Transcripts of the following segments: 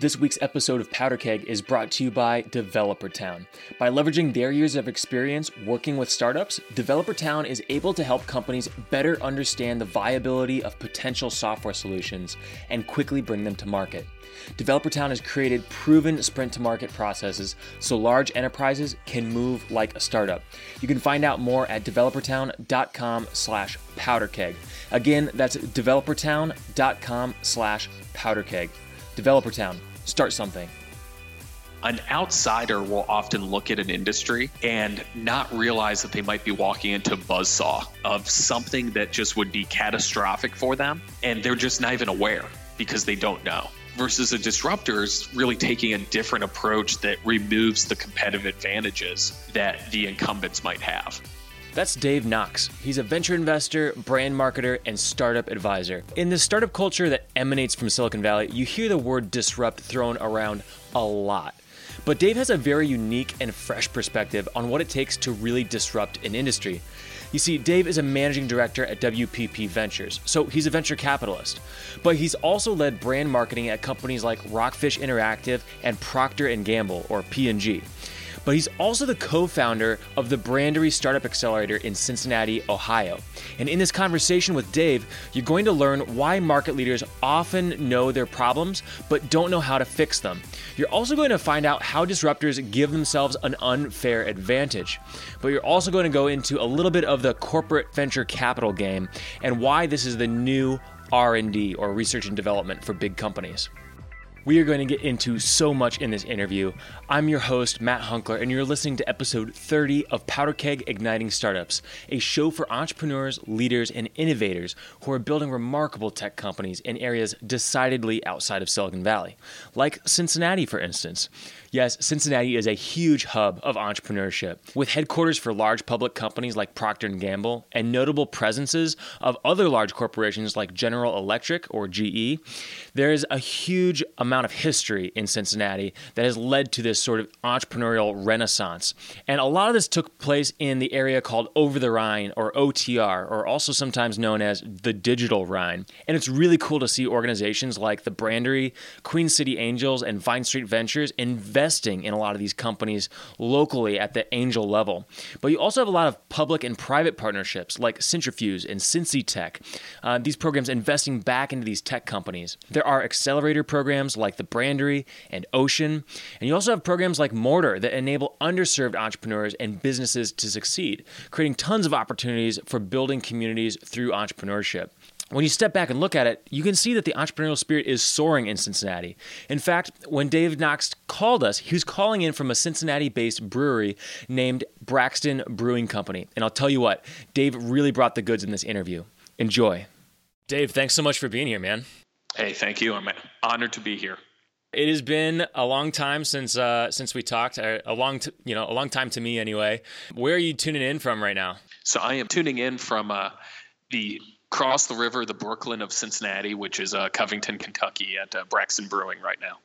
This week's episode of Powder Keg is brought to you by Developer Town. By leveraging their years of experience working with startups, Developer Town is able to help companies better understand the viability of potential software solutions and quickly bring them to market. Developer Town has created proven sprint to market processes so large enterprises can move like a startup. You can find out more at developertown.com slash powderkeg. Again, that's developertown.com slash powderkeg. Developer Town start something. An outsider will often look at an industry and not realize that they might be walking into a buzzsaw of something that just would be catastrophic for them. And they're just not even aware because they don't know. Versus a disruptor is really taking a different approach that removes the competitive advantages that the incumbents might have. That's Dave Knox. He's a venture investor, brand marketer, and startup advisor. In the startup culture that emanates from Silicon Valley, you hear the word disrupt thrown around a lot. But Dave has a very unique and fresh perspective on what it takes to really disrupt an industry. You see, Dave is a managing director at WPP Ventures, so he's a venture capitalist. But he's also led brand marketing at companies like Rockfish Interactive and Procter & Gamble or P&G but he's also the co founder of the Brandery Startup Accelerator in Cincinnati, Ohio. And in this conversation with Dave, you're going to learn why market leaders often know their problems but don't know how to fix them. You're also going to find out how disruptors give themselves an unfair advantage. But you're also going to go into a little bit of the corporate venture capital game and why this is the new R&D or research and development for big companies. We are going to get into so much in this interview. I'm your host, Matt Hunckler, and you're listening to episode 30 of Powder Keg Igniting Startups, a show for entrepreneurs, leaders, and innovators who are building remarkable tech companies in areas decidedly outside of Silicon Valley, like Cincinnati, for instance. Yes, Cincinnati is a huge hub of entrepreneurship, with headquarters for large public companies like Procter & Gamble and notable presences of other large corporations like General Electric or GE. There is a huge amount of history in Cincinnati that has led to this sort of entrepreneurial renaissance. And a lot of this took place in the area called Over the Rhine or OTR, or also sometimes known as the Digital Rhine. And it's really cool to see organizations like the Brandery, Queen City Angels, and Vine Street Ventures invest investing in a lot of these companies locally at the angel level. But you also have a lot of public and private partnerships like Cintrifuse and Cincy Tech. Uh, these programs investing back into these tech companies. There are accelerator programs like the Brandery and Ocean. And you also have programs like Mortar that enable underserved entrepreneurs and businesses to succeed, creating tons of opportunities for building communities through entrepreneurship when you step back and look at it, you can see that the entrepreneurial spirit is soaring in Cincinnati. In fact, when Dave Knox called us, he was calling in from a Cincinnati based brewery named Braxton Brewing Company. And I'll tell you what, Dave really brought the goods in this interview. Enjoy. Dave, thanks so much for being here, man. Hey, thank you. I'm honored to be here. It has been a long time since uh, since we talked. A long, t- you know, a long time to me anyway. Where are you tuning in from right now? So I am tuning in from uh, the cross the river, the Brooklyn of Cincinnati, which is uh, Covington, Kentucky, at uh, Braxton Brewing right now.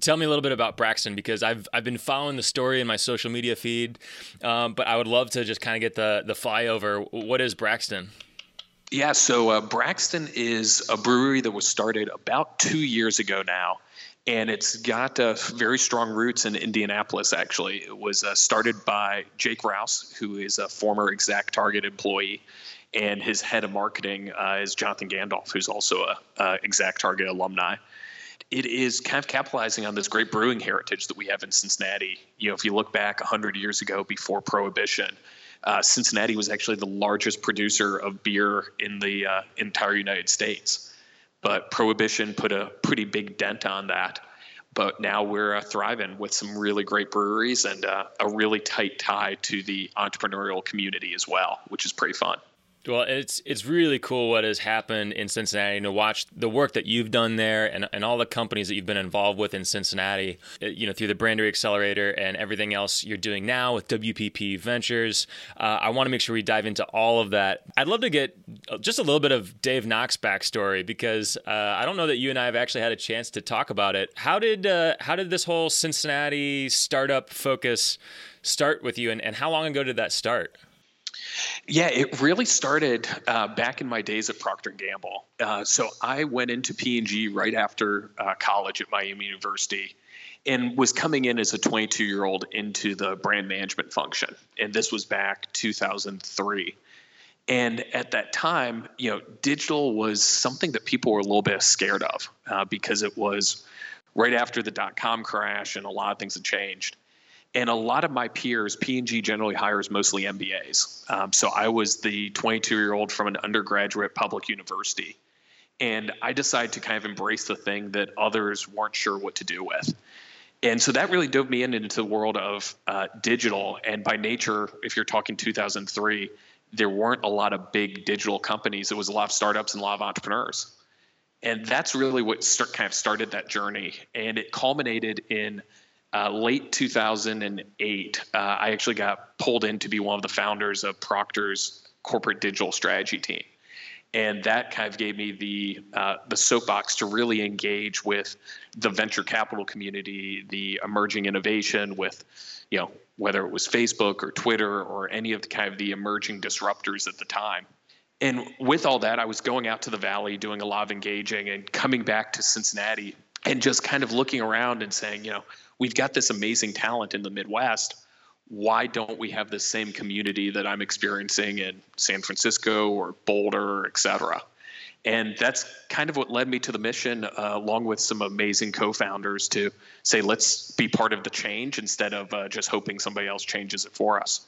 Tell me a little bit about Braxton because I've I've been following the story in my social media feed, um, but I would love to just kind of get the the flyover. What is Braxton? Yeah, so uh, Braxton is a brewery that was started about two years ago now, and it's got uh, very strong roots in Indianapolis. Actually, it was uh, started by Jake Rouse, who is a former Exact Target employee and his head of marketing uh, is Jonathan Gandolf, who's also a, a Exact Target alumni. It is kind of capitalizing on this great brewing heritage that we have in Cincinnati. You know, if you look back 100 years ago before Prohibition, uh, Cincinnati was actually the largest producer of beer in the uh, entire United States. But Prohibition put a pretty big dent on that. But now we're uh, thriving with some really great breweries and uh, a really tight tie to the entrepreneurial community as well, which is pretty fun. Well, it's it's really cool what has happened in Cincinnati to watch the work that you've done there and, and all the companies that you've been involved with in Cincinnati, uh, you know, through the Brandery Accelerator and everything else you're doing now with WPP Ventures. Uh, I want to make sure we dive into all of that. I'd love to get uh, just a little bit of Dave Knox backstory because uh, I don't know that you and I have actually had a chance to talk about it. How did uh, how did this whole Cincinnati startup focus start with you, and, and how long ago did that start? Yeah, it really started uh, back in my days at Procter Gamble. Uh, so I went into P&G right after uh, college at Miami University, and was coming in as a 22 year old into the brand management function. And this was back 2003. And at that time, you know, digital was something that people were a little bit scared of uh, because it was right after the dot com crash and a lot of things had changed. And a lot of my peers, P&G generally hires mostly MBAs. Um, so I was the 22 year old from an undergraduate public university. And I decided to kind of embrace the thing that others weren't sure what to do with. And so that really dove me in into the world of uh, digital. And by nature, if you're talking 2003, there weren't a lot of big digital companies. It was a lot of startups and a lot of entrepreneurs. And that's really what start, kind of started that journey. And it culminated in uh, late 2008. Uh, I actually got pulled in to be one of the founders of Procter's corporate digital strategy team and that kind of gave me the uh, the soapbox to really engage with the venture capital community, the emerging innovation with, you know, whether it was Facebook or Twitter or any of the kind of the emerging disruptors at the time. And with all that, I was going out to the valley, doing a lot of engaging, and coming back to Cincinnati, and just kind of looking around and saying, you know, we've got this amazing talent in the Midwest why don't we have the same community that I'm experiencing in San Francisco or Boulder, et cetera? And that's kind of what led me to the mission, uh, along with some amazing co founders, to say, let's be part of the change instead of uh, just hoping somebody else changes it for us.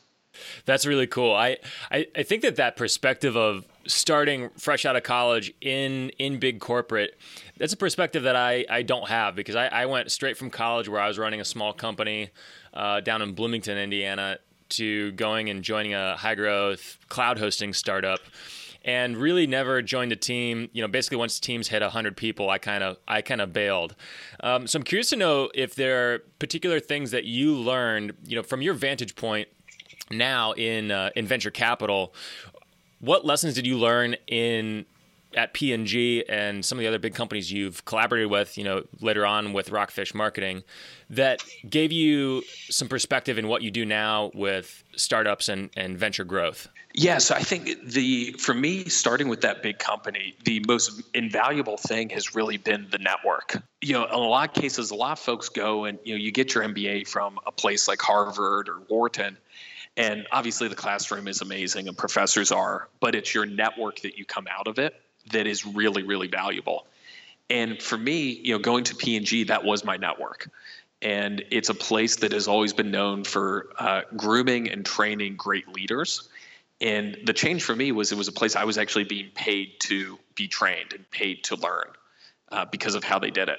That's really cool. I, I, I think that that perspective of starting fresh out of college in in big corporate, that's a perspective that I, I don't have because I, I went straight from college where I was running a small company uh, down in Bloomington, Indiana, to going and joining a high growth cloud hosting startup and really never joined a team. You know, basically once teams hit 100 people, I kind of I kind of bailed. Um, so I'm curious to know if there are particular things that you learned, you know, from your vantage point now in uh, in venture capital. What lessons did you learn in at P&G and some of the other big companies you've collaborated with, you know, later on with Rockfish Marketing, that gave you some perspective in what you do now with startups and, and venture growth? Yeah, so I think the for me, starting with that big company, the most invaluable thing has really been the network. You know, in a lot of cases, a lot of folks go and you know you get your MBA from a place like Harvard or Wharton, and obviously the classroom is amazing and professors are, but it's your network that you come out of it that is really really valuable. And for me you know going to p&g that was my network. And it's a place that has always been known for uh, grooming and training great leaders. And the change for me was it was a place i was actually being paid to be trained and paid to learn uh, because of how they did it.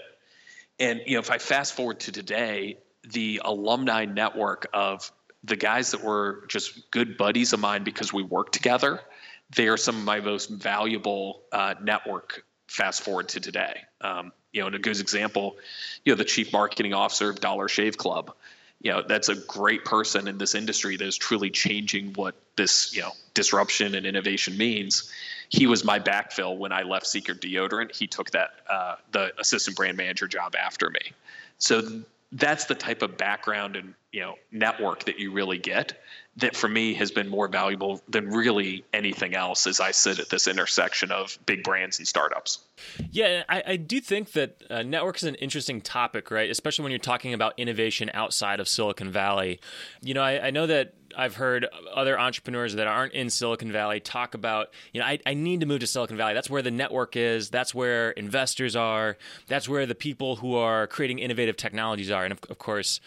And you know if i fast forward to today the alumni network of the guys that were just good buddies of mine because we worked together they are some of my most valuable uh, network fast forward to today. Um, you know, and a good example, you know, the chief marketing officer of Dollar Shave Club. You know, that's a great person in this industry that is truly changing what this, you know, disruption and innovation means. He was my backfill when I left Secret Deodorant. He took that uh, the assistant brand manager job after me. So that's the type of background and you know network that you really get that for me has been more valuable than really anything else as I sit at this intersection of big brands and startups. Yeah, I, I do think that uh, network is an interesting topic, right? Especially when you're talking about innovation outside of Silicon Valley. You know, I, I know that I've heard other entrepreneurs that aren't in Silicon Valley talk about, you know, I, I need to move to Silicon Valley. That's where the network is. That's where investors are. That's where the people who are creating innovative technologies are. And of, of course,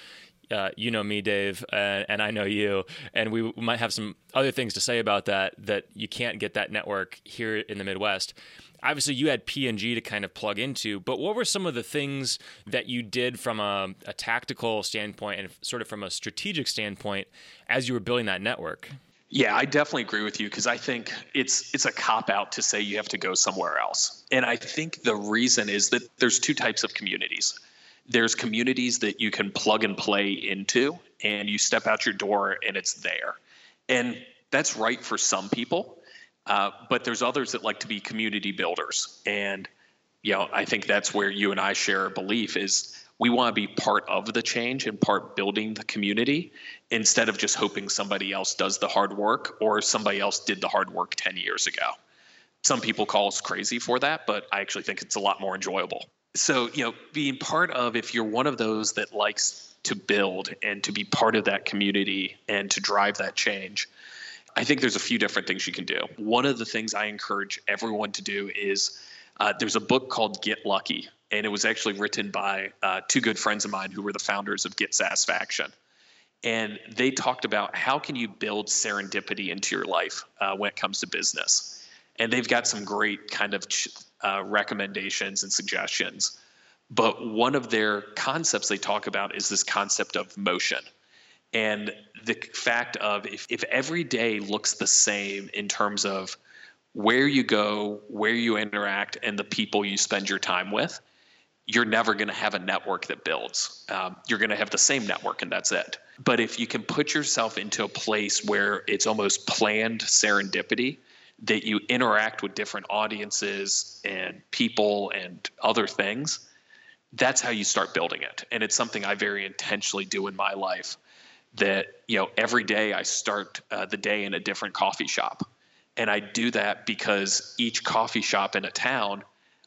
uh, you know me, Dave, uh, and I know you, and we might have some other things to say about that. That you can't get that network here in the Midwest. Obviously, you had P&G to kind of plug into, but what were some of the things that you did from a, a tactical standpoint and sort of from a strategic standpoint as you were building that network? Yeah, I definitely agree with you because I think it's it's a cop out to say you have to go somewhere else. And I think the reason is that there's two types of communities there's communities that you can plug and play into and you step out your door and it's there and that's right for some people uh, but there's others that like to be community builders and you know i think that's where you and i share a belief is we want to be part of the change and part building the community instead of just hoping somebody else does the hard work or somebody else did the hard work 10 years ago. Some people call us crazy for that, but I actually think it's a lot more enjoyable. So, you know, being part of, if you're one of those that likes to build and to be part of that community and to drive that change, I think there's a few different things you can do. One of the things I encourage everyone to do is uh, there's a book called Get Lucky and it was actually written by uh, two good friends of mine who were the founders of Get Satisfaction. And they talked about how can you build serendipity into your life uh, when it comes to business. And they've got some great kind of uh, recommendations and suggestions. But one of their concepts they talk about is this concept of motion. And the fact of if, if every day looks the same in terms of where you go, where you interact, and the people you spend your time with, you're never going to have a network that builds. Um, you're going to have the same network, and that's it. But if you can put yourself into a place where it's almost planned serendipity, that you interact with different audiences and people and other things, that's how you start building it. And it's something I very intentionally do in my life. That you know, every day I start uh, the day in a different coffee shop, and I do that because each coffee shop in a town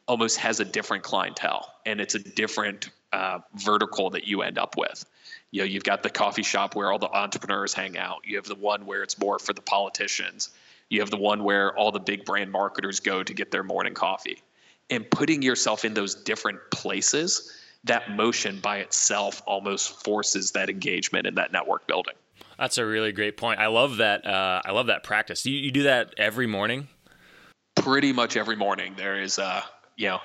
almost has a different clientele and it's a different uh, vertical that you end up with. You know, you've got the coffee shop where all the entrepreneurs hang out. You have the one where it's more for the politicians. You have the one where all the big brand marketers go to get their morning coffee. And putting yourself in those different places, that motion by itself almost forces that engagement and that network building. That's a really great point. I love that. Uh, I love that practice. You, you do that every morning. Pretty much every morning. There is uh, you know,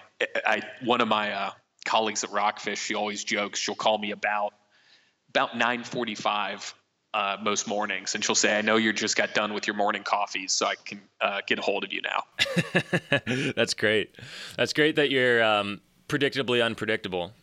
I one of my uh, colleagues at Rockfish, she always jokes. She'll call me about about 9:45 uh, most mornings, and she'll say, "I know you just got done with your morning coffees, so I can uh, get a hold of you now." That's great. That's great that you're um, predictably unpredictable.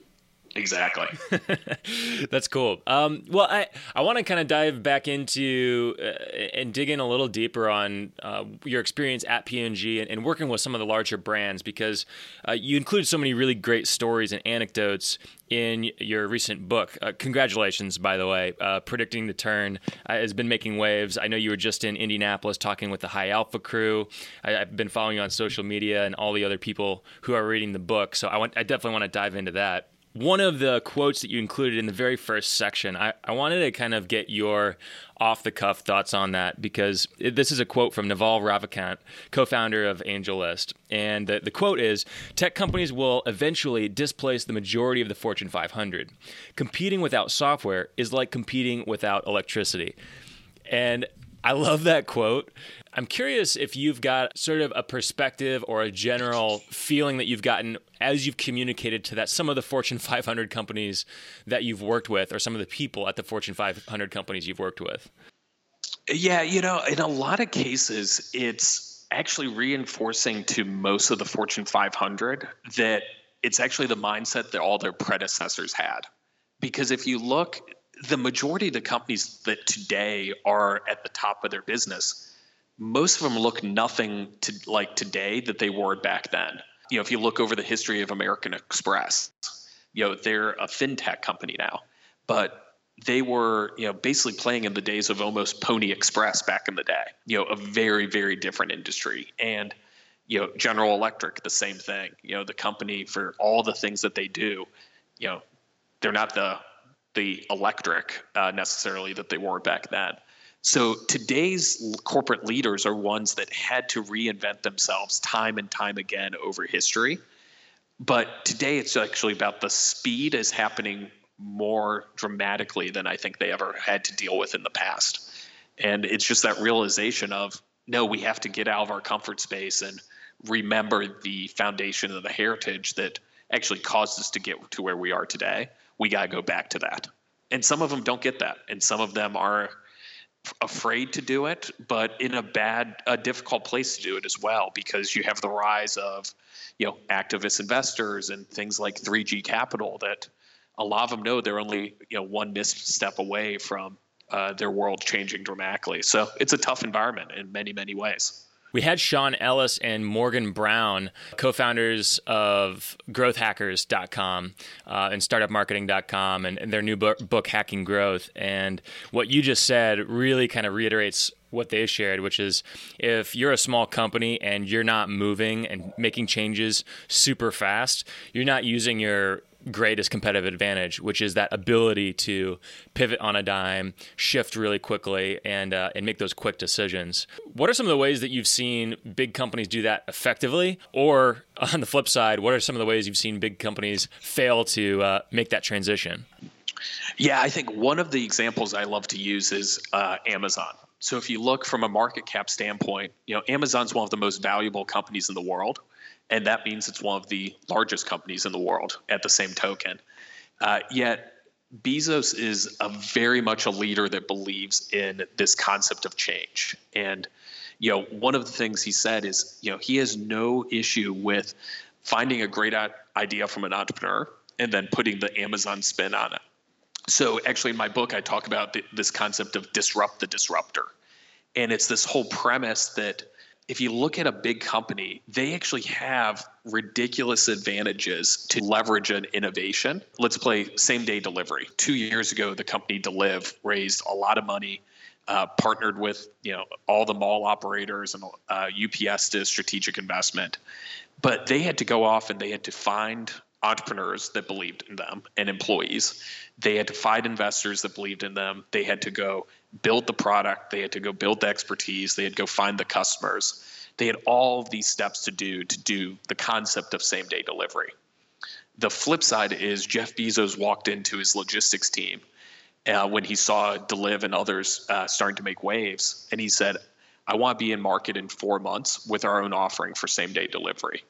Exactly. That's cool. Um, well, I, I want to kind of dive back into uh, and dig in a little deeper on uh, your experience at P&G and, and, working with some of the larger brands because uh, you include so many really great stories and anecdotes in your recent book. Uh, congratulations, by the way. Uh, Predicting the Turn uh, has been making waves. I know you were just in Indianapolis talking with the High Alpha crew. I, have been following you on social media and all the other people who are reading the book. So I, want, I definitely want to dive into that one of the quotes that you included in the very first section, I, I wanted to kind of get your off the cuff thoughts on that because it, this is a quote from Naval Ravikant, co founder of AngelList. And the, the quote is Tech companies will eventually displace the majority of the Fortune 500. Competing without software is like competing without electricity. And I love that quote. I'm curious if you've got sort of a perspective or a general feeling that you've gotten as you've communicated to that some of the Fortune 500 companies that you've worked with, or some of the people at the Fortune 500 companies you've worked with. Yeah, you know, in a lot of cases, it's actually reinforcing to most of the Fortune 500 that it's actually the mindset that all their predecessors had. Because if you look, the majority of the companies that today are at the top of their business most of them look nothing to like today that they were back then. You know, if you look over the history of American Express, you know, they're a fintech company now, but they were, you know, basically playing in the days of almost Pony Express back in the day. You know, a very, very different industry. And, you know, General Electric, the same thing. You know, the company for all the things that they do, you know, they're not the the electric uh, necessarily that they were back then. So today's corporate leaders are ones that had to reinvent themselves time and time again over history. But today it's actually about the speed is happening more dramatically than I think they ever had to deal with in the past. And it's just that realization of no, we have to get out of our comfort space and remember the foundation of the heritage that actually caused us to get to where we are today. We got to go back to that. And some of them don't get that. And some of them are afraid to do it, but in a bad, a difficult place to do it as well, because you have the rise of, you know, activist investors and things like 3G Capital that a lot of them know they're only, you know, one misstep away from uh, their world changing dramatically. So it's a tough environment in many, many ways. We had Sean Ellis and Morgan Brown, co founders of growthhackers.com uh, and startupmarketing.com and, and their new book, book, Hacking Growth. And what you just said really kind of reiterates what they shared, which is if you're a small company and you're not moving and making changes super fast, you're not using your greatest competitive advantage, which is that ability to pivot on a dime, shift really quickly, and uh, and make those quick decisions. What are some of the ways that you've seen big companies do that effectively? Or on the flip side, what are some of the ways you've seen big companies fail to uh, make that transition? Yeah, I think one of the examples I love to use is uh, Amazon. So if you look from a market cap standpoint, you know Amazon's one of the most valuable companies in the world and that means it's one of the largest companies in the world at the same token. Uh, yet Bezos is a very much a leader that believes in this concept of change. And you know, one of the things he said is, you know, he has no issue with finding a great idea from an entrepreneur and then putting the Amazon spin on it. So, actually, in my book, I talk about the, this concept of disrupt the disruptor. And it's this whole premise that if you look at a big company, they actually have ridiculous advantages to leverage an innovation. Let's play same day delivery. Two years ago, the company Deliv raised a lot of money, uh, partnered with you know all the mall operators and uh, UPS to strategic investment, but they had to go off and they had to find entrepreneurs that believed in them and employees. They had to find investors that believed in them. They had to go build the product. They had to go build the expertise. They had to go find the customers. They had all of these steps to do to do the concept of same day delivery. The flip side is Jeff Bezos walked into his logistics team uh, when he saw Deliv and others uh, starting to make waves, and he said, I want to be in market in four months with our own offering for same day delivery.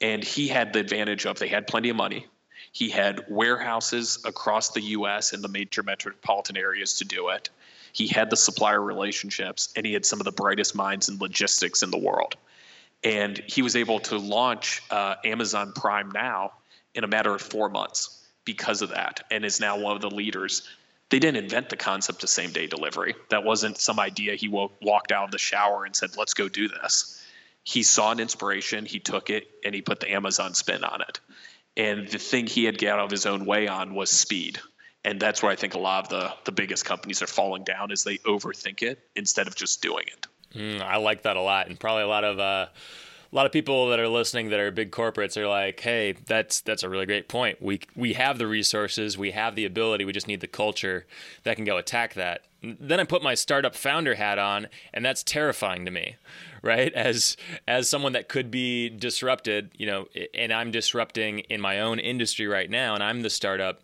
And he had the advantage of they had plenty of money. He had warehouses across the US and the major metropolitan areas to do it. He had the supplier relationships and he had some of the brightest minds in logistics in the world. And he was able to launch uh, Amazon Prime now in a matter of four months because of that and is now one of the leaders. They didn't invent the concept of same day delivery. That wasn't some idea he walked out of the shower and said, let's go do this he saw an inspiration, he took it, and he put the Amazon spin on it. And the thing he had got out of his own way on was speed. And that's where I think a lot of the, the biggest companies are falling down is they overthink it instead of just doing it. Mm, I like that a lot. And probably a lot of uh, a lot of people that are listening that are big corporates are like, "Hey, that's that's a really great point. We we have the resources, we have the ability, we just need the culture that can go attack that." Then I put my startup founder hat on, and that's terrifying to me, right? As as someone that could be disrupted, you know, and I'm disrupting in my own industry right now, and I'm the startup.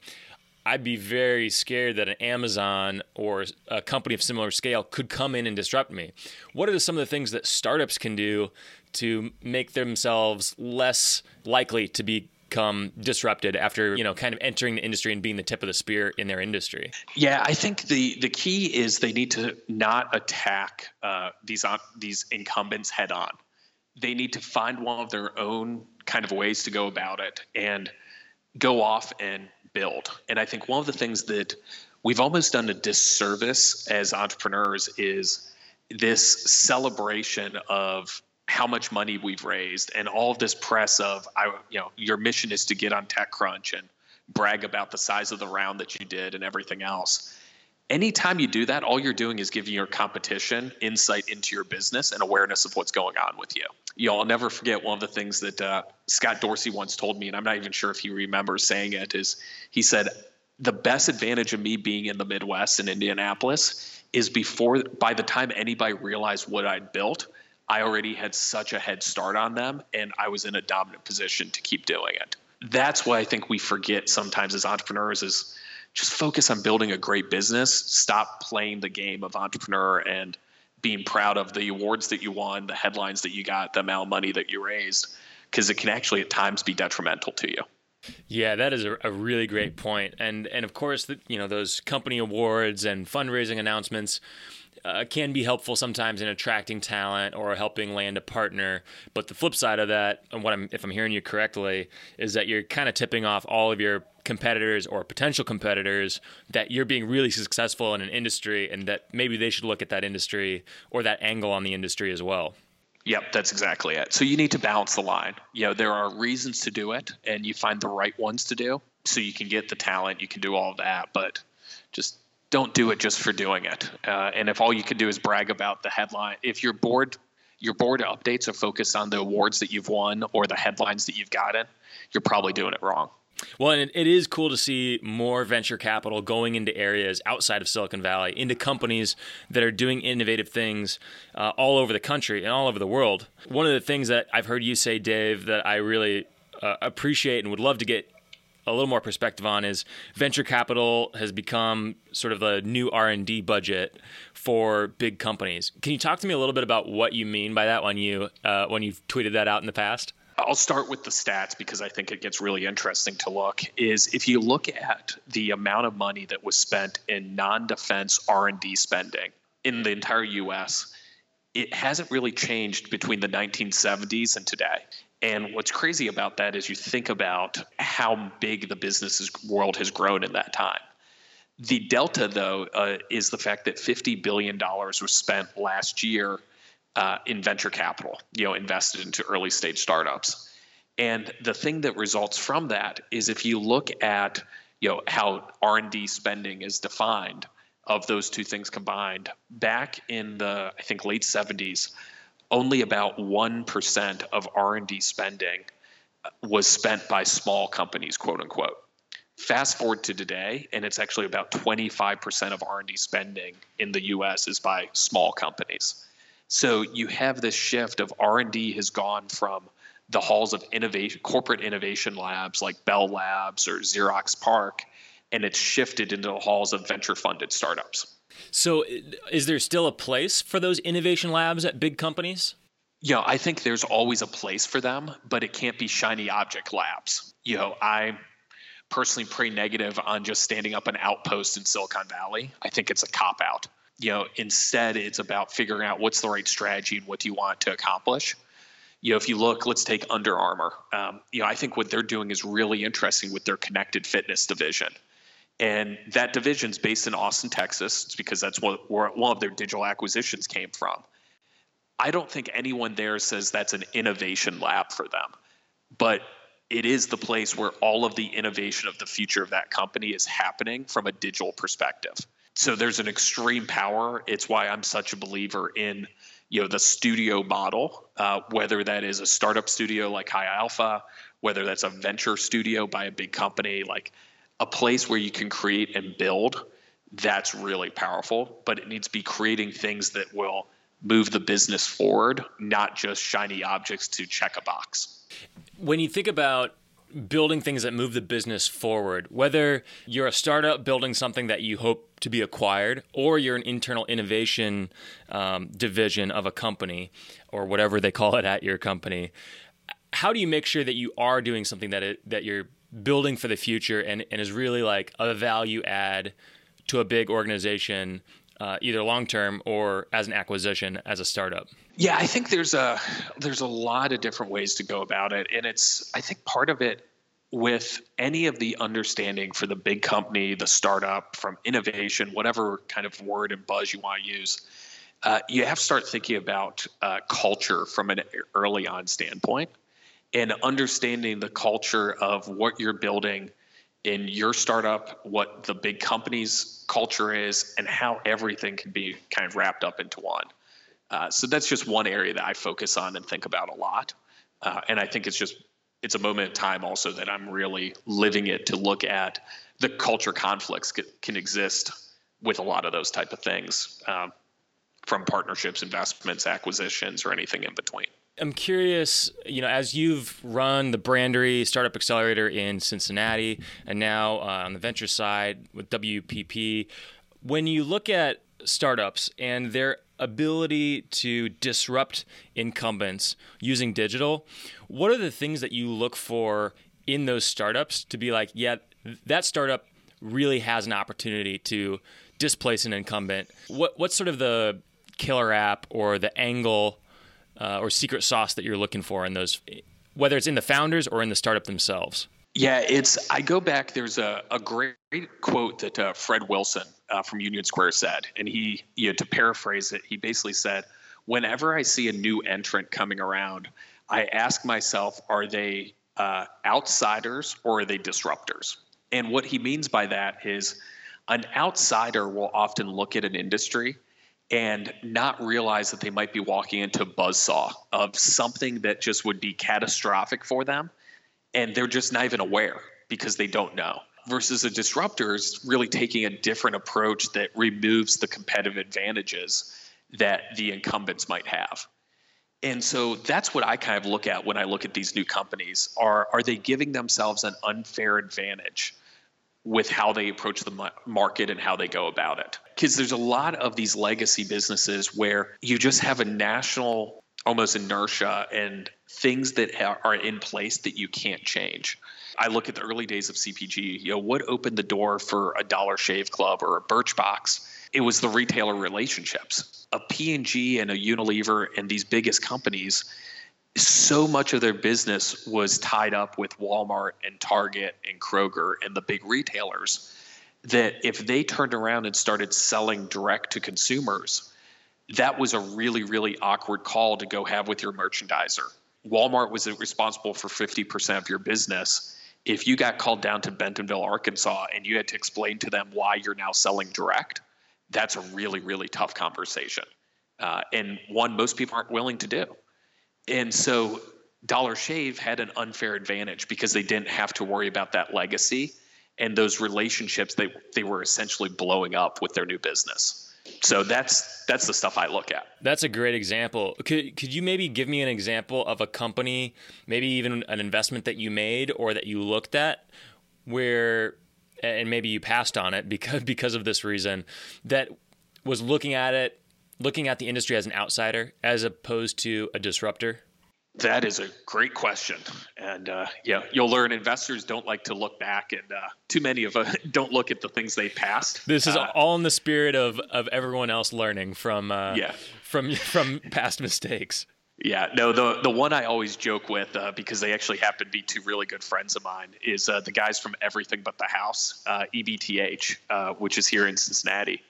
I'd be very scared that an Amazon or a company of similar scale could come in and disrupt me. What are some of the things that startups can do to make themselves less likely to become disrupted after you know kind of entering the industry and being the tip of the spear in their industry yeah i think the the key is they need to not attack uh, these uh, these incumbents head on they need to find one of their own kind of ways to go about it and go off and build and i think one of the things that we've almost done a disservice as entrepreneurs is this celebration of how much money we've raised and all of this press of I you know your mission is to get on TechCrunch and brag about the size of the round that you did and everything else. Anytime you do that, all you're doing is giving your competition insight into your business and awareness of what's going on with you. You know, I'll never forget one of the things that uh, Scott Dorsey once told me, and I'm not even sure if he remembers saying it. Is he said the best advantage of me being in the Midwest in Indianapolis is before by the time anybody realized what I'd built, I already had such a head start on them and I was in a dominant position to keep doing it. That's why I think we forget sometimes as entrepreneurs is just focus on building a great business, stop playing the game of entrepreneur and being proud of the awards that you won, the headlines that you got, the amount of money that you raised because it can actually at times be detrimental to you. Yeah, that is a, a, really great point, and and of course, the, you know those company awards and fundraising announcements uh, can be helpful sometimes in attracting talent or helping land a partner. But the flip side of that, and what I'm, if I'm hearing you correctly, is that you're kind of tipping off all of your competitors or potential competitors that you're being really successful in an industry and that maybe they should look at that industry or that angle on the industry as well. Yep, that's exactly it. So you need to balance the line. You know, there are reasons to do it, and you find the right ones to do. So you can get the talent, you can do all of that, but just don't do it just for doing it. Uh, and if all you can do is brag about the headline, if your board your board updates are focused on the awards that you've won or the headlines that you've gotten, you're probably doing it wrong. Well, and it is cool to see more venture capital going into areas outside of Silicon Valley, into companies that are doing innovative things uh, all over the country and all over the world. One of the things that I've heard you say, Dave, that I really uh, appreciate and would love to get a little more perspective on is venture capital has become sort of the new R&D budget for big companies. Can you talk to me a little bit about what you mean by that when you uh, when you've tweeted that out in the past? I'll start with the stats because I think it gets really interesting to look is if you look at the amount of money that was spent in non-defense R&D spending in the entire US it hasn't really changed between the 1970s and today. And what's crazy about that is you think about how big the business world has grown in that time. The delta, though, uh, is the fact that $50 billion was spent last year uh, in venture capital, you know, invested into early stage startups. And the thing that results from that is if you look at, you know, how R&D spending is defined of those two things combined, back in the I think late 70s, only about 1% of R&D spending was spent by small companies, quote unquote. Fast forward to today, and it's actually about 25% of R&D spending in the U.S. is by small companies. So you have this shift of R&D has gone from the halls of innovation, corporate innovation labs like Bell Labs or Xerox PARC, and it's shifted into the halls of venture-funded startups. So, is there still a place for those innovation labs at big companies? Yeah, I think there's always a place for them, but it can't be shiny object labs. You know, I personally pretty negative on just standing up an outpost in Silicon Valley. I think it's a cop out you know instead it's about figuring out what's the right strategy and what do you want to accomplish. You know if you look let's take Under Armour. Um, you know i think what they're doing is really interesting with their connected fitness division. And that division is based in austin texas. It's because that's what where one of their digital acquisitions came from. I don't think anyone there says that's an innovation lab for them but it is the place where all of the innovation of the future of that company is happening from a digital perspective so there's an extreme power. It's why I'm such a believer in you know the studio model, uh, whether that is a startup studio like High Alpha, whether that's a venture studio by a big company, like a place where you can create and build. That's really powerful, but it needs to be creating things that will move the business forward, not just shiny objects to check a box. When you think about building things that move the business forward, whether you're a startup building something that you hope to be acquired, or you're an internal innovation um, division of a company, or whatever they call it at your company. How do you make sure that you are doing something that it, that you're building for the future and, and is really like a value add to a big organization, uh, either long term or as an acquisition as a startup? Yeah, I think there's a there's a lot of different ways to go about it, and it's I think part of it with any of the understanding for the big company, the startup, from innovation, whatever kind of word and buzz you want to use, uh, you have to start thinking about uh, culture from an early on standpoint and understanding the culture of what you're building in your startup, what the big company's culture is, and how everything can be kind of wrapped up into one. Uh, so that's just one area that I focus on and think about a lot. Uh, and I think it's just it's a moment in time also that I'm really living it to look at the culture conflicts can, can exist with a lot of those type of things um, from partnerships, investments, acquisitions, or anything in between. I'm curious, you know, as you've run the Brandery Startup Accelerator in Cincinnati and now uh, on the venture side with WPP, when you look at startups and their ability to disrupt incumbents using digital, what are the things that you look for in those startups to be like, yeah, that startup really has an opportunity to displace an incumbent? What what's sort of the killer app or the angle uh, or secret sauce that you're looking for in those, whether it's in the founders or in the startup themselves? Yeah, it's. I go back. There's a, a great quote that uh, Fred Wilson uh, from Union Square said, and he, you know, to paraphrase it, he basically said, whenever I see a new entrant coming around, I ask myself, are they uh, outsiders or are they disruptors? And what he means by that is an outsider will often look at an industry and not realize that they might be walking into buzzsaw of something that just would be catastrophic for them and they're just not even aware because they don't know versus a disruptor is really taking a different approach that removes the competitive advantages that the incumbents might have. And so that's what i kind of look at when i look at these new companies. Are are they giving themselves an unfair advantage with how they approach the market and how they go about it. Because there's a lot of these legacy businesses where you just have a national almost inertia and things that are in place that you can't change. I look at the early days of CPG, you know, what opened the door for a Dollar Shave Club or a Birchbox? It was the retailer relationships. A P&G and a Unilever and these biggest companies so much of their business was tied up with Walmart and Target and Kroger and the big retailers that if they turned around and started selling direct to consumers, that was a really, really awkward call to go have with your merchandiser. Walmart was responsible for 50% of your business. If you got called down to Bentonville, Arkansas, and you had to explain to them why you're now selling direct, that's a really, really tough conversation. Uh, and one most people aren't willing to do. And so Dollar Shave had an unfair advantage because they didn't have to worry about that legacy and those relationships they they were essentially blowing up with their new business. So that's that's the stuff I look at. That's a great example. Could could you maybe give me an example of a company, maybe even an investment that you made or that you looked at where and maybe you passed on it because because of this reason that was looking at it looking at the industry as an outsider as opposed to a disruptor? That is a great question, and uh, yeah, you'll learn investors don't like to look back, and uh, too many of us don't look at the things they passed. This is uh, all in the spirit of of everyone else learning from uh, yeah. from from past mistakes. Yeah, no, the the one I always joke with uh, because they actually happen to be two really good friends of mine is uh, the guys from Everything But the House, EBTH, which is here in Cincinnati.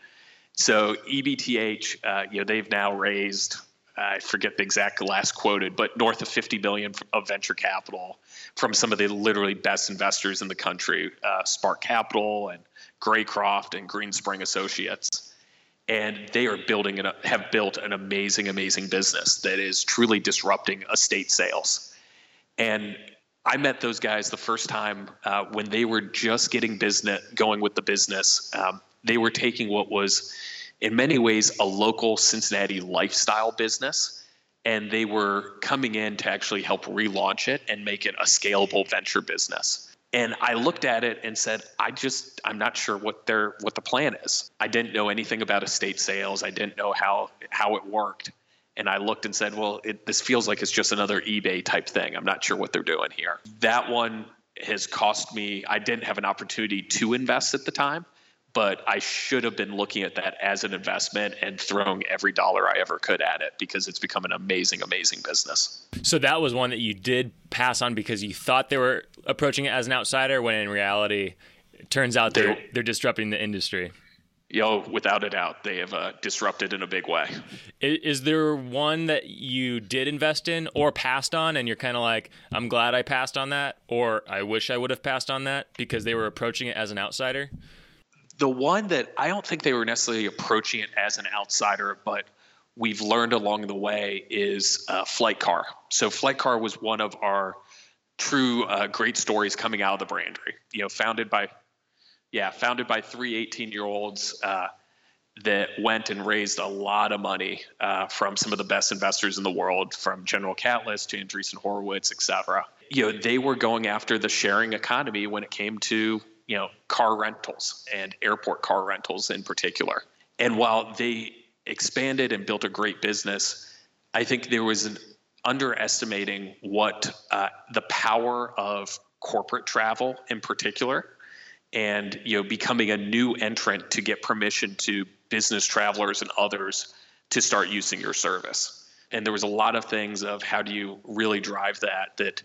So EBTH, uh, you know, they've now raised I forget the exact last quoted, but north of 50 billion of venture capital from some of the literally best investors in the country, uh, Spark Capital and Greycroft and Greenspring Associates. And they are building and have built an amazing, amazing business that is truly disrupting estate sales. And I met those guys the first time uh, when they were just getting business going with the business. Um, they were taking what was, in many ways, a local Cincinnati lifestyle business, and they were coming in to actually help relaunch it and make it a scalable venture business. And I looked at it and said, I just I'm not sure what their what the plan is. I didn't know anything about estate sales. I didn't know how how it worked. And I looked and said, well, it, this feels like it's just another eBay type thing. I'm not sure what they're doing here. That one has cost me, I didn't have an opportunity to invest at the time but I should have been looking at that as an investment and throwing every dollar I ever could at it because it's become an amazing, amazing business. So that was one that you did pass on because you thought they were approaching it as an outsider, when in reality, it turns out they're they're, they're disrupting the industry. Know, without a doubt, they have uh, disrupted in a big way. Is, there one that you did invest in or passed on, and you're kind of like, I'm glad I passed on that, or I wish I would have passed on that because they were approaching it as an outsider? the one that I don't think they were necessarily approaching it as an outsider, but we've learned along the way is uh, Flightcar. So Flight Car was one of our true uh, great stories coming out of the brandery. You know, founded by yeah, founded by three 18 year olds uh, that went and raised a lot of money uh, from some of the best investors in the world, from General Catalyst to Andreessen Horowitz, et cetera. You know, they were going after the sharing economy when it came to you know car rentals and airport car rentals in particular. And while they expanded and built a great business, I think there was an underestimating what uh, the power of corporate travel in particular and you know becoming a new entrant to get permission to business travelers and others to start using your service and there was a lot of things of how do you really drive that that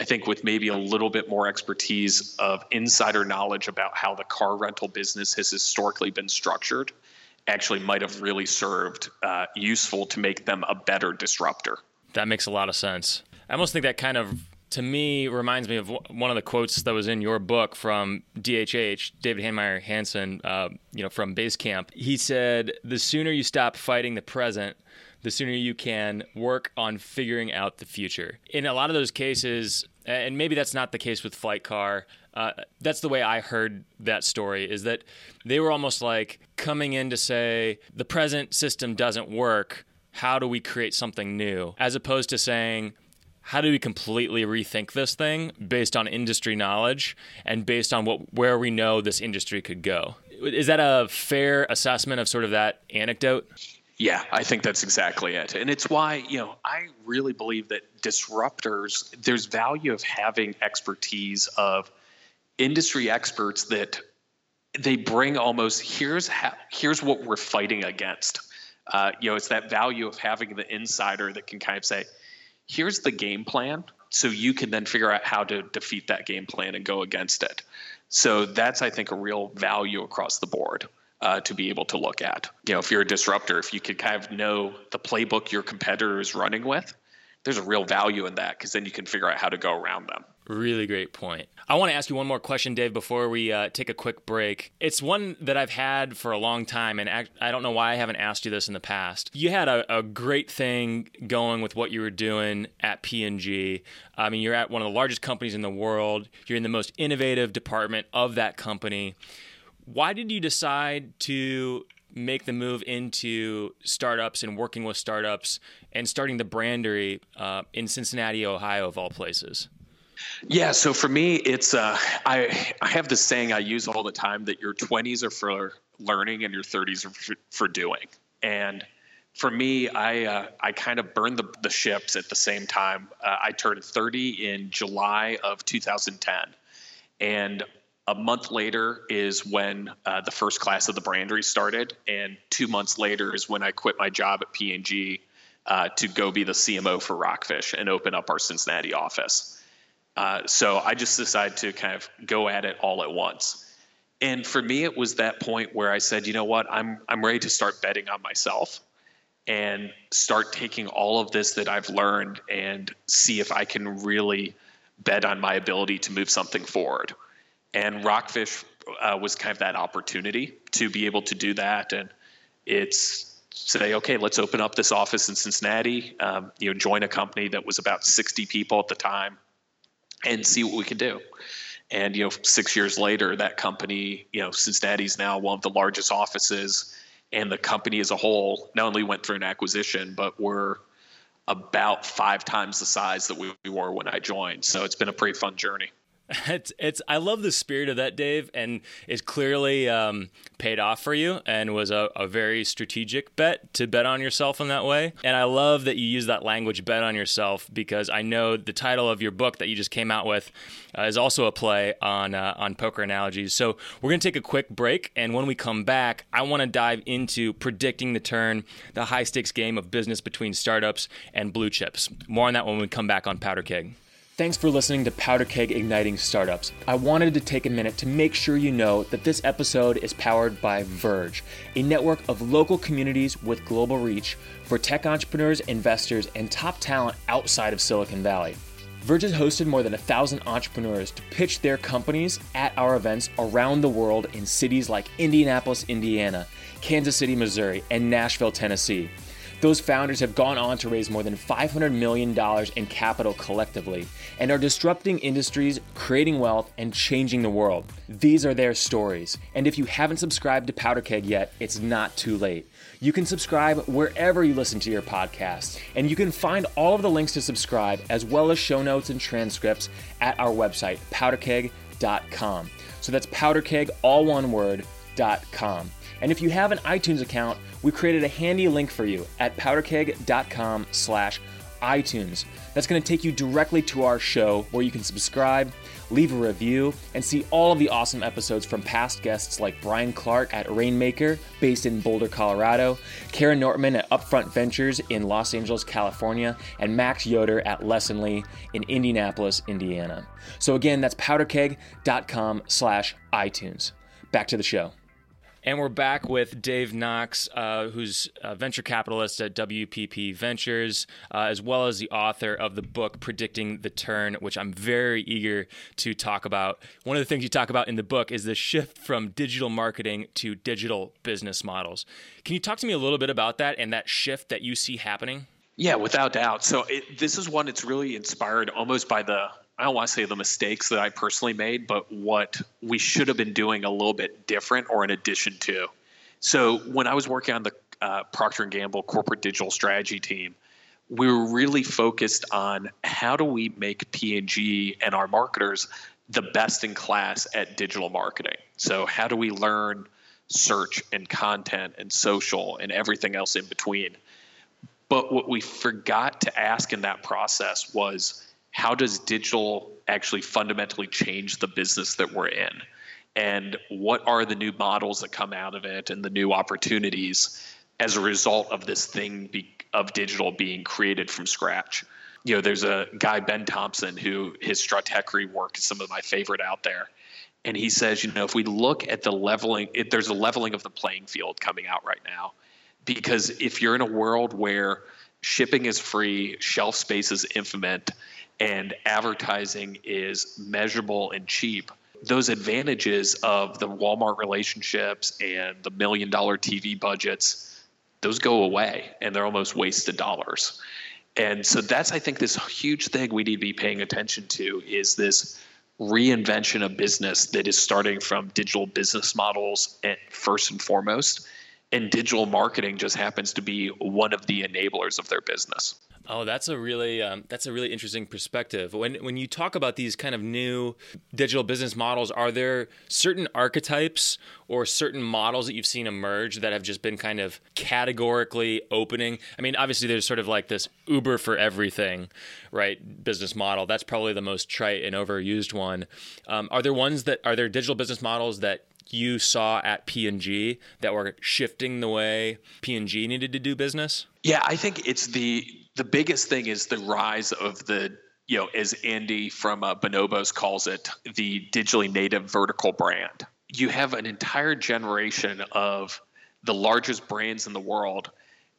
I think with maybe a little bit more expertise of insider knowledge about how the car rental business has historically been structured actually might have really served uh, useful to make them a better disruptor. That makes a lot of sense. I almost think that kind of to me reminds me of one of the quotes that was in your book from DHH, David Heinemeier Hansson, uh, you know, from Basecamp. He said, "The sooner you stop fighting the present, the sooner you can work on figuring out the future." In a lot of those cases, and maybe that's not the case with Flightcar. Uh, that's the way I heard that story. Is that they were almost like coming in to say the present system doesn't work. How do we create something new? As opposed to saying how do we completely rethink this thing based on industry knowledge and based on what where we know this industry could go? Is that a fair assessment of sort of that anecdote? Yeah, I think that's exactly it. And it's why, you know, I really believe that disruptors, there's value of having expertise of industry experts that they bring almost here's how, here's what we're fighting against. Uh, you know, it's that value of having the insider that can kind of say, here's the game plan so you can then figure out how to defeat that game plan and go against it. So that's i think a real value across the board uh, to be able to look at. You know if you're a disruptor if you could kind of know the playbook your competitor is running with there's a real value in that because then you can figure out how to go around them Really great point. I want to ask you one more question, Dave, before we uh, take a quick break. It's one that I've had for a long time, and I don't know why I haven't asked you this in the past. You had a, a great thing going with what you were doing at P&G. I mean, you're at one of the largest companies in the world. You're in the most innovative department of that company. Why did you decide to make the move into startups and working with startups and starting the brandery uh, in Cincinnati, Ohio, of all places? Yeah, so for me, it's uh, I I have this saying I use all the time that your 20s are for learning and your 30s are for, for doing. And for me, I uh, I kind of burned the, the ships at the same time. Uh, I turned 30 in July of 2010, and a month later is when uh, the first class of the brandery started, and two months later is when I quit my job at P&G uh, to go be the CMO for Rockfish and open up our Cincinnati office. Uh, so I just decided to kind of go at it all at once. And for me, it was that point where I said, you know what, I'm I'm ready to start betting on myself and start taking all of this that I've learned and see if I can really bet on my ability to move something forward. And Rockfish uh, was kind of that opportunity to be able to do that. And it's say, okay, let's open up this office in Cincinnati. Um, you know, join a company that was about 60 people at the time and see what we can do. And you know, six years later, that company, you know, Cincinnati's now one of the largest offices, and the company as a whole not only went through an acquisition, but we're about five times the size that we were when I joined. So it's been a pretty fun journey. It's it's I love the spirit of that, Dave, and it clearly um, paid off for you and was a, a, very strategic bet to bet on yourself in that way. And I love that you use that language, bet on yourself, because I know the title of your book that you just came out with uh, is also a play on uh, on poker analogies. So we're gonna take a quick break, and when we come back, I want to dive into predicting the turn, the high stakes game of business between startups and blue chips. More on that when we come back on Powder Keg. Thanks for listening to Powder Keg Igniting Startups. I wanted to take a minute to make sure you know that this episode is powered by Verge, a network of local communities with global reach for tech entrepreneurs, investors, and top talent outside of Silicon Valley. Verge has hosted more than a thousand entrepreneurs to pitch their companies at our events around the world in cities like Indianapolis, Indiana, Kansas City, Missouri, and Nashville, Tennessee. Those founders have gone on to raise more than $500 million in capital collectively and are disrupting industries, creating wealth, and changing the world. These are their stories. And if you haven't subscribed to Powder Keg yet, it's not too late. You can subscribe wherever you listen to your podcast, and you can find all of the links to subscribe, as well as show notes and transcripts, at our website, powderkeg.com. So that's powderkeg, all one word, .com. And if you have an iTunes account, we created a handy link for you at powderkeg.com slash iTunes. That's going to take you directly to our show where you can subscribe, leave a review, and see all of the awesome episodes from past guests like Brian Clark at Rainmaker, based in Boulder, Colorado, Kara Nortman at Upfront Ventures in Los Angeles, California, and Max Yoder at Lessonly in Indianapolis, Indiana. So again, that's powderkeg.com slash iTunes. Back to the show. And we're back with Dave Knox, uh, who's a venture capitalist at WPP Ventures, uh, as well as the author of the book Predicting the Turn, which I'm very eager to talk about. One of the things you talk about in the book is the shift from digital marketing to digital business models. Can you talk to me a little bit about that and that shift that you see happening? Yeah, without doubt. So it, this is one that's really inspired almost by the I don't want to say the mistakes that I personally made, but what we should have been doing a little bit different or in addition to. So when I was working on the uh, Procter and Gamble corporate digital strategy team, we were really focused on how do we make P&G and our marketers the best in class at digital marketing. So how do we learn search and content and social and everything else in between? But what we forgot to ask in that process was how does digital actually fundamentally change the business that we're in? And what are the new models that come out of it and the new opportunities as a result of this thing be, of digital being created from scratch? You know, there's a guy, Ben Thompson, who his Stratechery work is some of my favorite out there. And he says, you know, if we look at the leveling, it, there's a leveling of the playing field coming out right now. Because if you're in a world where shipping is free, shelf space is infinite, and advertising is measurable and cheap, those advantages of the Walmart relationships and the million dollar TV budgets, those go away and they're almost wasted dollars. And so that's I think this huge thing we need to be paying attention to is this reinvention of business that is starting from digital business models first and foremost. And digital marketing just happens to be one of the enablers of their business. Oh, that's a really um, that's a really interesting perspective. When when you talk about these kind of new digital business models, are there certain archetypes or certain models that you've seen emerge that have just been kind of categorically opening? I mean, obviously there's sort of like this Uber for everything, right? Business model. That's probably the most trite and overused one. Um, are there ones that are there digital business models that you saw at P&G that were shifting the way P&G needed to do business? Yeah, I think it's the the biggest thing is the rise of the you know as andy from uh, bonobos calls it the digitally native vertical brand. You have an entire generation of the largest brands in the world.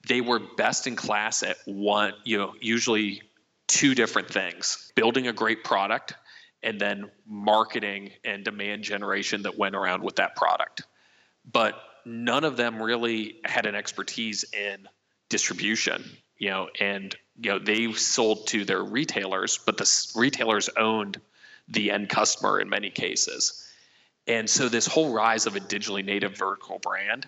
They were best in class at one you know usually two different things building a great product and then marketing and demand generation that went around with that product. But none of them really had an expertise in distribution you know, and you know they sold to their retailers, but the retailers owned the end customer in many cases. And so this whole rise of a digitally native vertical brand,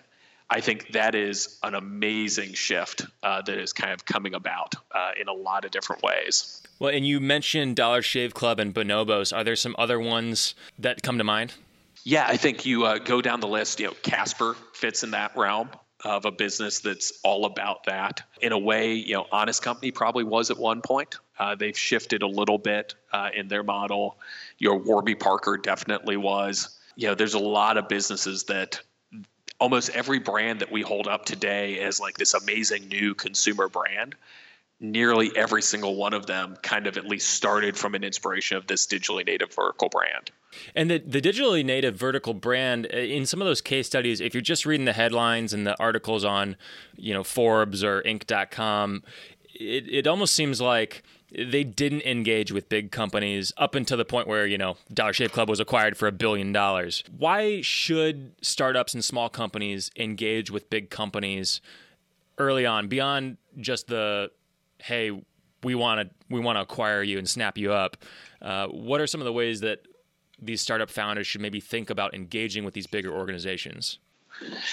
I think that is an amazing shift uh, that is kind of coming about uh, in a lot of different ways. Well, and you mentioned Dollar Shave Club and Bonobos. Are there some other ones that come to mind? Yeah, I think you uh, go down the list. You know, Casper fits in that realm of a business that's all about that. In a way, you know, Honest Company probably was at one point. Uh, they've shifted a little bit uh, in their model. Your Warby Parker definitely was. You know, there's a lot of businesses that almost every brand that we hold up today as like this amazing new consumer brand nearly every single one of them kind of at least started from an inspiration of this digitally native vertical brand. And the, the digitally native vertical brand, uh, in some of those case studies, if you're just reading the headlines and the articles on, you know, Forbes or Inc.com, it, it almost seems like they didn't engage with big companies up until the point where you know Dollar Shave Club was acquired for a billion dollars. Why should startups and small companies engage with big companies early on beyond just the hey, we want to we want to acquire you and snap you up. Uh, what are some of the ways that these startup founders should maybe think about engaging with these bigger organizations?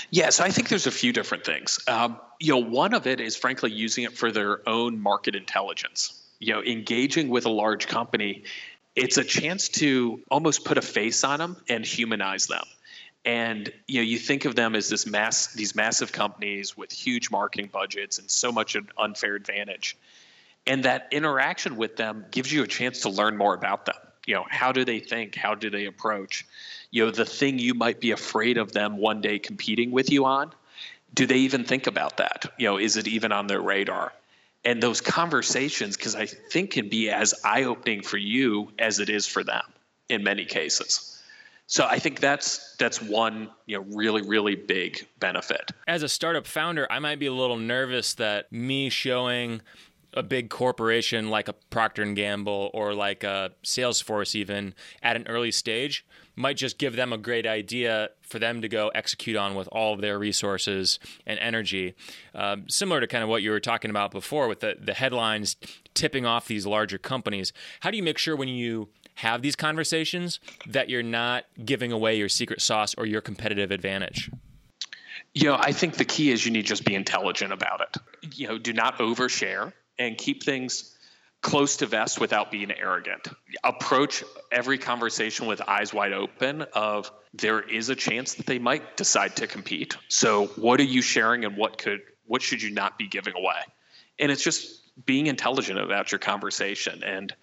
Yeah, so I think there's a few different things. Um, you know, one of it is frankly using it for their own market intelligence. You know, engaging with a large company, it's a chance to almost put a face on them and humanize them. And you know, you think of them as this mass, these massive companies with huge marketing budgets and so much unfair advantage. And that interaction with them gives you a chance to learn more about them. You know, how do they think? How do they approach? You know, the thing you might be afraid of them one day competing with you on. Do they even think about that? You know, is it even on their radar? And those conversations, because I think can be as eye opening for you as it is for them in many cases. So I think that's that's one you know really really big benefit. As a startup founder, I might be a little nervous that me showing a big corporation like a Procter and Gamble or like a Salesforce even at an early stage might just give them a great idea for them to go execute on with all of their resources and energy. Um, similar to kind of what you were talking about before with the, the headlines tipping off these larger companies. How do you make sure when you have these conversations that you're not giving away your secret sauce or your competitive advantage? You know, I think the key is you need to just be intelligent about it. You know, do not overshare and keep things close to vest without being arrogant. Approach every conversation with eyes wide open of there is a chance that they might decide to compete. So what are you sharing and what could what should you not be giving away? And it's just being intelligent about your conversation and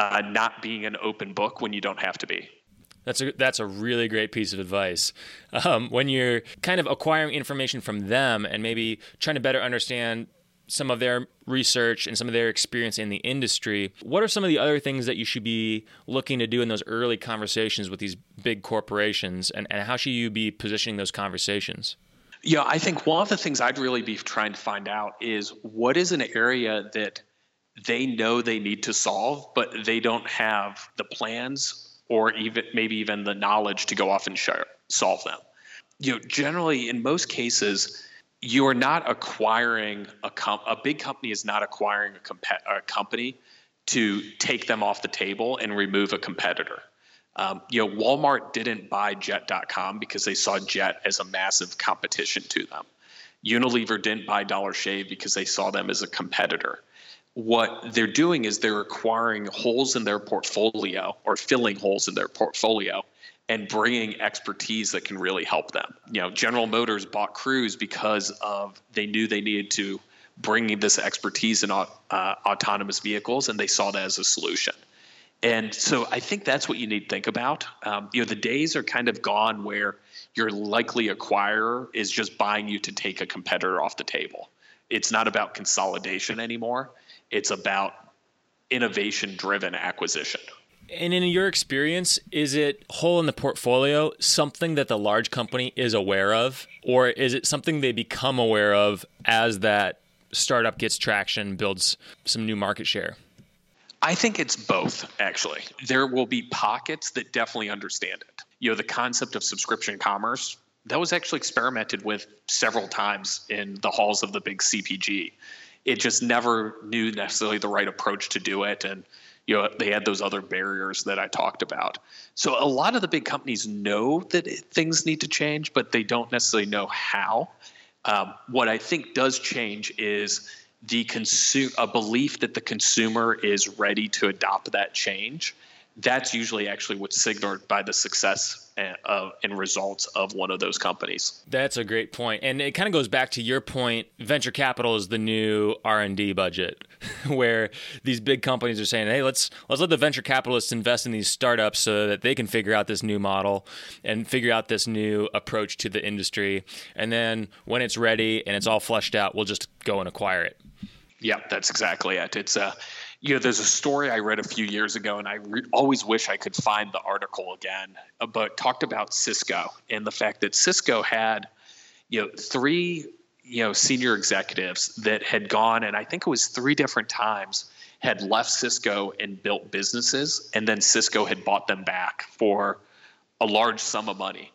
uh, not being an open book when you don't have to be. That's a that's a really great piece of advice. Um, when you're kind of acquiring information from them and maybe trying to better understand some of their research and some of their experience in the industry. What are some of the other things that you should be looking to do in those early conversations with these big corporations, and, and how should you be positioning those conversations? Yeah, I think one of the things I'd really be trying to find out is what is an area that they know they need to solve, but they don't have the plans or even maybe even the knowledge to go off and solve them. You know, generally in most cases, you are not acquiring a a big company is not acquiring a, comp- a company to take them off the table and remove a competitor. Um, you know, Walmart didn't buy Jet.com because they saw Jet as a massive competition to them. Unilever didn't buy Dollar Shave because they saw them as a competitor. What they're doing is they're acquiring holes in their portfolio or filling holes in their portfolio and bringing expertise that can really help them. You know, General Motors bought Cruise because of they knew they needed to bring this expertise in uh, autonomous vehicles, and they saw that as a solution. And so I think that's what you need to think about. Um, you know, the days are kind of gone where your likely acquirer is just buying you to take a competitor off the table. It's not about consolidation anymore. It's about innovation driven acquisition. And in your experience, is it whole in the portfolio something that the large company is aware of, or is it something they become aware of as that startup gets traction, builds some new market share? I think it's both, actually. There will be pockets that definitely understand it. You know, the concept of subscription commerce, that was actually experimented with several times in the halls of the big CPG. It just never knew necessarily the right approach to do it. And you know they had those other barriers that I talked about. So a lot of the big companies know that things need to change, but they don't necessarily know how. Um, what I think does change is the consume a belief that the consumer is ready to adopt that change. That's usually actually what's signaled by the success of and results of one of those companies. That's a great point, and it kind of goes back to your point. Venture capital is the new R and D budget, where these big companies are saying, "Hey, let's let's let the venture capitalists invest in these startups so that they can figure out this new model and figure out this new approach to the industry, and then when it's ready and it's all fleshed out, we'll just go and acquire it." Yeah, that's exactly it. It's a uh, you know, there's a story I read a few years ago, and I re- always wish I could find the article again, uh, but talked about Cisco and the fact that Cisco had, you know, three, you know, senior executives that had gone, and I think it was three different times, had left Cisco and built businesses, and then Cisco had bought them back for a large sum of money.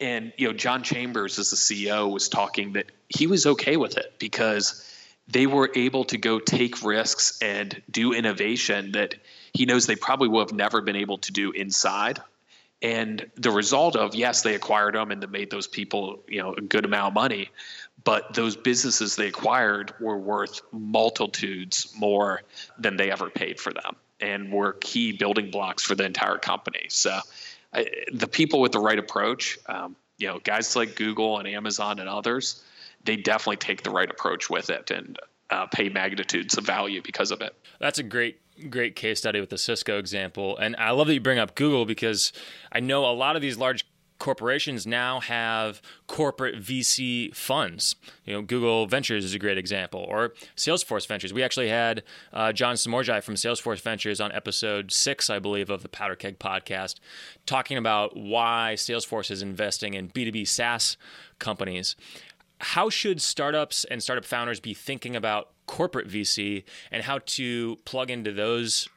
And you know, John Chambers, as the CEO, was talking that he was okay with it because they were able to go take risks and do innovation that he knows they probably would have never been able to do inside. And the result of yes, they acquired them and they made those people you know a good amount of money, but those businesses they acquired were worth multitudes more than they ever paid for them, and were key building blocks for the entire company. So, I, the people with the right approach, um, you know, guys like Google and Amazon and others, they definitely take the right approach with it and uh, pay magnitudes of value because of it. That's a great great case study with the Cisco example, and I love that you bring up Google because I know a lot of these large corporations now have corporate VC funds. You know, Google Ventures is a great example, or Salesforce Ventures. We actually had uh, John Somorjai from Salesforce Ventures on episode six, I believe, of the Powder Keg podcast, talking about why Salesforce is investing in B2B SaaS companies. How should startups and startup founders be thinking about corporate VC and how to plug into those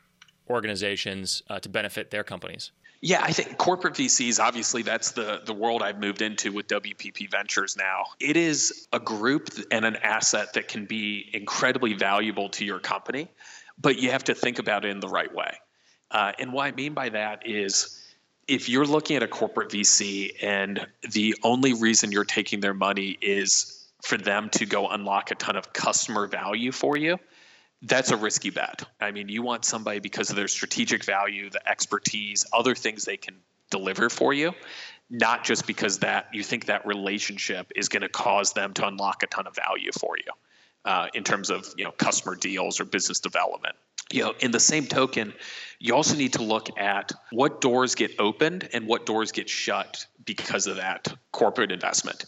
organizations uh, to benefit their companies? Yeah, I think corporate VCs, obviously, that's the, the world I've moved into with WPP Ventures now. It is a group and an asset that can be incredibly valuable to your company, but you have to think about it in the right way. Uh, and what I mean by that is if you're looking at a corporate VC and the only reason you're taking their money is for them to go unlock a ton of customer value for you, that's a risky bet. I mean, you want somebody because of their strategic value, the expertise, other things they can deliver for you, not just because that you think that relationship is going to cause them to unlock a ton of value for you uh, in terms of you know customer deals or business development. You know, in the same token, you also need to look at what doors get opened and what doors get shut because of that corporate investment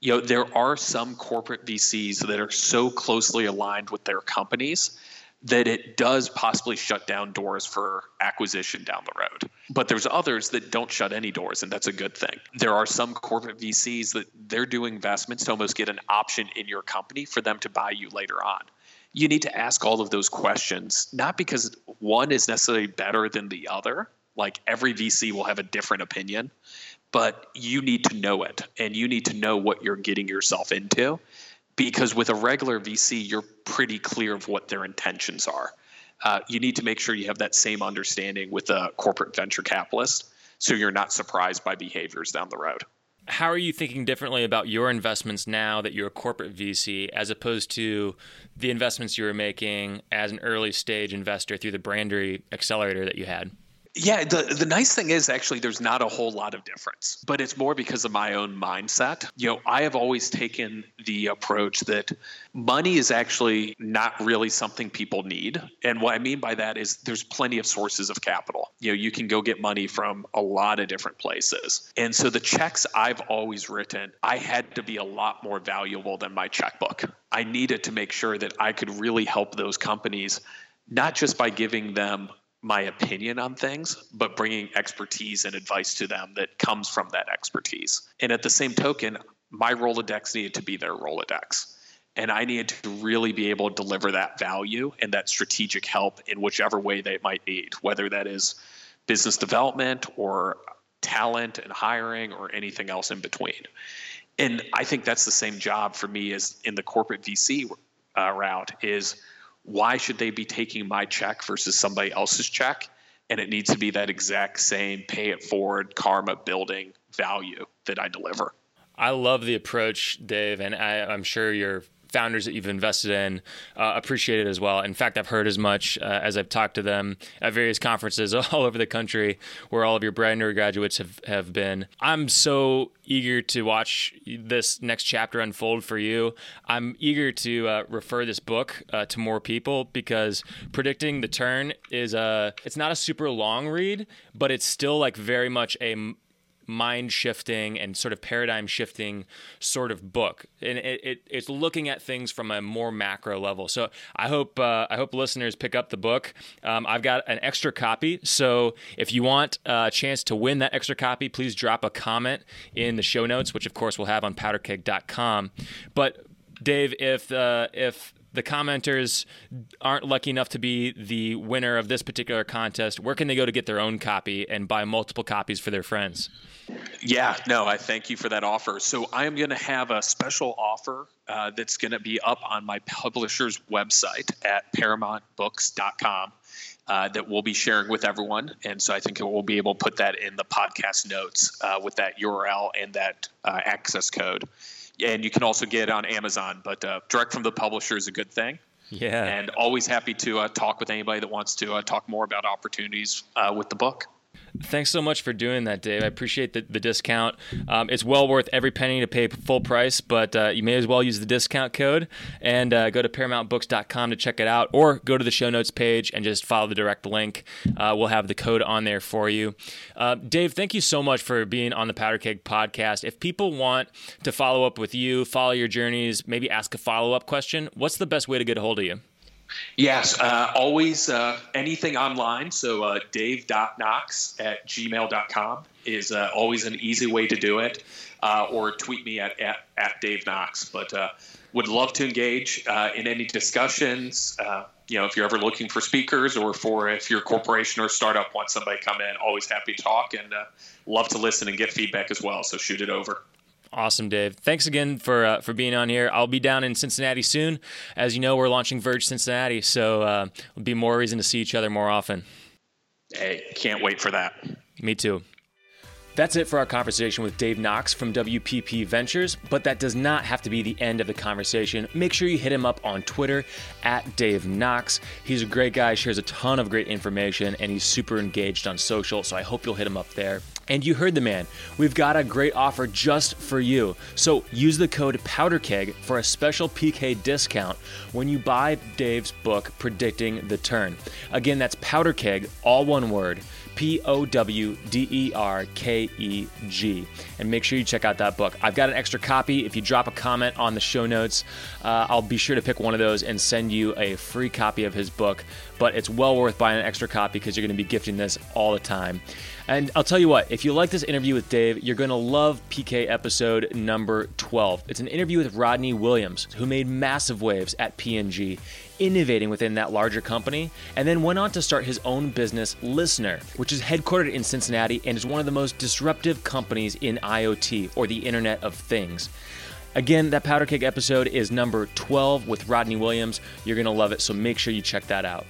you know there are some corporate VCs that are so closely aligned with their companies that it does possibly shut down doors for acquisition down the road. But there's others that don't shut any doors, and that's a good thing. There are some corporate VCs that they're doing investments to almost get an option in your company for them to buy you later on. You need to ask all of those questions, not because one is necessarily better than the other, like every VC will have a different opinion, but you need to know it and you need to know what you're getting yourself into because with a regular VC, you're pretty clear of what their intentions are. Uh, you need to make sure you have that same understanding with a corporate venture capitalist so you're not surprised by behaviors down the road. How are you thinking differently about your investments now that you're a corporate VC as opposed to the investments you were making as an early stage investor through the Brandery accelerator that you had? Yeah, the the nice thing is actually there's not a whole lot of difference, but it's more because of my own mindset. You know, I have always taken the approach that money is actually not really something people need. And what I mean by that is there's plenty of sources of capital. You know, you can go get money from a lot of different places. And so the checks I've always written, I had to be a lot more valuable than my checkbook. I needed to make sure that I could really help those companies not just by giving them my opinion on things, but bringing expertise and advice to them that comes from that expertise. And at the same token, my Rolodex needed to be their Rolodex. And I needed to really be able to deliver that value and that strategic help in whichever way they might need, whether that is business development or talent and hiring or anything else in between. And I think that's the same job for me as in the corporate VC uh, route is – why should they be taking my check versus somebody else's check? And it needs to be that exact same pay it forward karma building value that I deliver. I love the approach, Dave, and I, am sure you're founders that you've invested in uh, appreciate it as well. In fact, I've heard as much uh, as I've talked to them at various conferences all over the country where all of your brand new graduates have, have been. I'm so eager to watch this next chapter unfold for you. I'm eager to uh, refer this book uh, to more people because predicting the turn is a it's not a super long read, but it's still like very much a mind shifting and sort of paradigm shifting sort of book, and it, it, it's looking at things from a more macro level. So I hope uh, I hope listeners pick up the book. Um, I've got an extra copy, so if you want a chance to win that extra copy, please drop a comment in the show notes, which of course we'll have on powderkeg.com. But Dave, if uh, if the commenters aren't lucky enough to be the winner of this particular contest, where can they go to get their own copy and buy multiple copies for their friends? Yeah, no, I thank you for that offer. So I am going to have a special offer uh, that's going to be up on my publisher's website at paramountbooks.com. Uh, that we'll be sharing with everyone. And so I think we'll be able to put that in the podcast notes uh, with that URL and that uh, access code and you can also get it on Amazon. But uh, direct from the publisher is a good thing. Yeah. And always happy to uh, talk with anybody that wants to uh, talk more about opportunities uh, with the book. Thanks so much for doing that, Dave. I appreciate the, the discount. Um, it's well worth every penny to pay full price, but uh, you may as well use the discount code and uh, go to ParamountBooks.com to check it out, or go to the show notes page and just follow the direct link. Uh, we'll have the code on there for you. Uh, Dave, thank you so much for being on the Powder Keg podcast. If people want to follow up with you, follow your journeys, maybe ask a follow up question, what's the best way to get a hold of you? Yes, uh, always uh, anything online. So uh, dave.knox at gmail.com is uh, always an easy way to do it. Uh, or tweet me at, at, at Dave Knox. But uh, would love to engage uh, in any discussions. you know, if you're ever looking for speakers or for if your corporation or startup wants somebody to come in, always happy to talk and love to listen and get feedback as well. So shoot it over. Awesome, Dave. Thanks again for uh, for being on here. I'll be down in Cincinnati soon. As you know, we're launching Verge Cincinnati, so uh, will be more reason to see each other more often. Hey, can't wait for that. Me too. That's it for our conversation with Dave Knox from WPP Ventures, but that does not have to be the end of the conversation. Make sure you hit him up on Twitter at Dave Knox. He's a great guy, shares a ton of great information, and he's super engaged on social, so I hope you'll hit him up there. And you heard the man. We've got a great offer just for you. So use the code PowderKeg for a special PK discount when you buy Dave's book, Predicting the Turn. Again, that's PowderKeg, all one word. P O W D E R K E G. And make sure you check out that book. I've got an extra copy. If you drop a comment on the show notes, uh, I'll be sure to pick one of those and send you a free copy of his book. But it's well worth buying an extra copy because you're going to be gifting this all the time. And I'll tell you what, if you like this interview with Dave, you're going to love PK episode number 12. It's an interview with Rodney Williams, who made massive waves at P&G, innovating within that larger company, and then went on to start his own business, LISNR, which is headquartered in Cincinnati and is one of the most disruptive companies in IoT, or the Internet of Things. Again, that Powder Keg episode is number 12 with Rodney Williams. You're going to love it, so make sure you check that out.